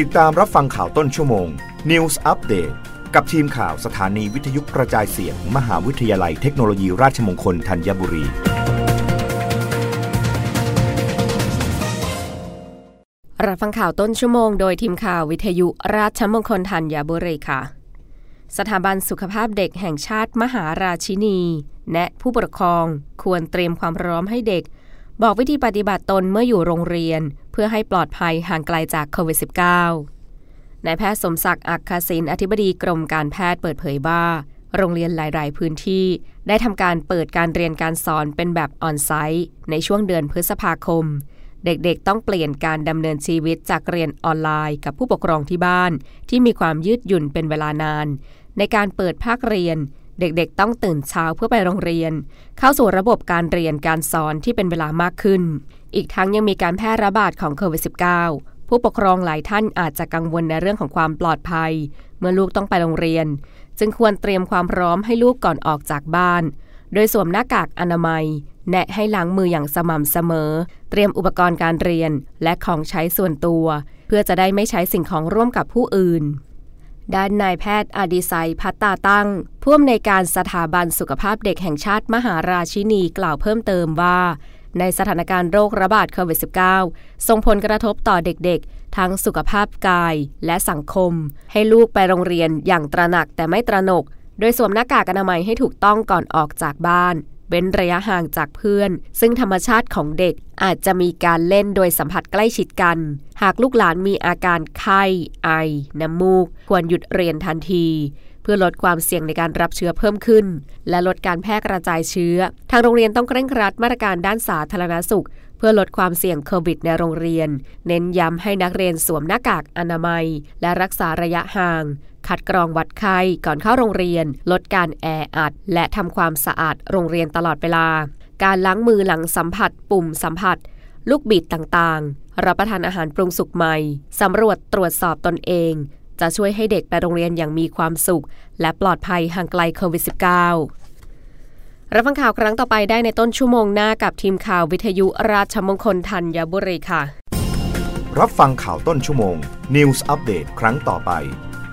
ติดตามรับฟังข่าวต้นชั่วโมง News Update กับทีมข่าวสถานีวิทยุกระจายเสียง มหาวิทยาลัยเทคโนโลยีราชมงคลธัญบุรี รับฟังข่าวต้นชั่วโมงโดยทีมข่าววิทยุราชมงคลธัญบุรีค่ะ สถาบันสุขภาพเด็กแห่งชาติมหาราชินี แนะผู้ปกครองควรเตรียมความพร้อมให้เด็ก บอกวิธีปฏิบัติตนเมื่ออยู่โรงเรียน เพื่อให้ปลอดภัยห่างไกลจากโควิด -19 นายแพทย์สมศักดิ์อักคศินอธิบดีกรมการแพทย์เปิดเผยว่า โรงเรียนหลาย ๆ พื้นที่ ได้ทำการเปิดการเรียนการสอนเป็นแบบออนไซต์ในช่วงเดือนพฤษภาคม เด็ก ๆ ต้องเปลี่ยนการดำเนินชีวิตจากเรียนออนไลน์กับผู้ปกครองที่บ้าน ที่มีความยืดหยุ่นเป็นเวลานาน ในการเปิดภาคเรียน เด็กๆ ต้องตื่นเช้าเพื่อไปโรงเรียน เข้าสู่ระบบการเรียนการสอนที่เป็นเวลามากขึ้น อีกทั้งยังมีการแพร่ระบาดของโควิด -19 ผู้ปกครองหลายท่านอาจจะกังวลในเรื่องของความปลอดภัย เมื่อลูกต้องไปโรงเรียน จึงควรเตรียมความพร้อมให้ลูกก่อนออกจากบ้าน โดยสวมหน้ากากอนามัย แนะให้ล้างมืออย่างสม่ำเสมอ เตรียมอุปกรณ์การเรียนและของใช้ส่วนตัว เพื่อจะได้ไม่ใช้สิ่งของร่วมกับผู้อื่น ด้านนายแพทย์อดิไซพัตตาตั้ง ผู้อำนวยการสถาบันสุขภาพเด็กแห่งชาติมหาราชินีกล่าวเพิ่มเติมว่า ในสถานการณ์โรคระบาดโควิด -19 ส่งผลกระทบต่อเด็กๆ ทั้งสุขภาพกายและสังคม ให้ลูกไปโรงเรียนอย่างตระหนักแต่ไม่ตระหนก โดยสวมหน้ากากอนามัยให้ถูกต้องก่อนออกจากบ้าน เว้นระยะห่างจากเพื่อน ซึ่งธรรมชาติของเด็กอาจจะมีการเล่นโดยสัมผัสใกล้ชิดกัน หากลูกหลานมีอาการไข้ ไอ น้ำมูก ควรหยุดเรียนทันที เพื่อลดความเสี่ยงในการรับเชื้อเพิ่มขึ้น และลดการแพร่กระจายเชื้อ ทางโรงเรียนต้องเคร่งครัดมาตรการด้านสาธารณสุข เพื่อลดความเสี่ยงโควิดในโรงเรียน เน้นย้ำให้นักเรียนสวมหน้ากากอนามัย และรักษาระยะห่าง คัดกรองวัดไข้ก่อนเข้าโรงเรียน ลดการแออัด และทำความสะอาดโรงเรียนตลอดเวลา การล้างมือหลังสัมผัส ปุ่มสัมผัส ลูกบิดต่างๆ รับประทานอาหารปรุงสุกใหม่ สำรวจตรวจสอบตนเอง จะช่วยให้เด็กไปโรงเรียนอย่างมีความสุข และปลอดภัยห่างไกลโควิด -19 รับฟังข่าวครั้งต่อไปได้ในต้นชั่วโมงหน้ากับทีมข่าววิทยุราชมงคลธัญบุรีค่ะ รับฟังข่าวต้นชั่วโมง News อัปเดตครั้งต่อไป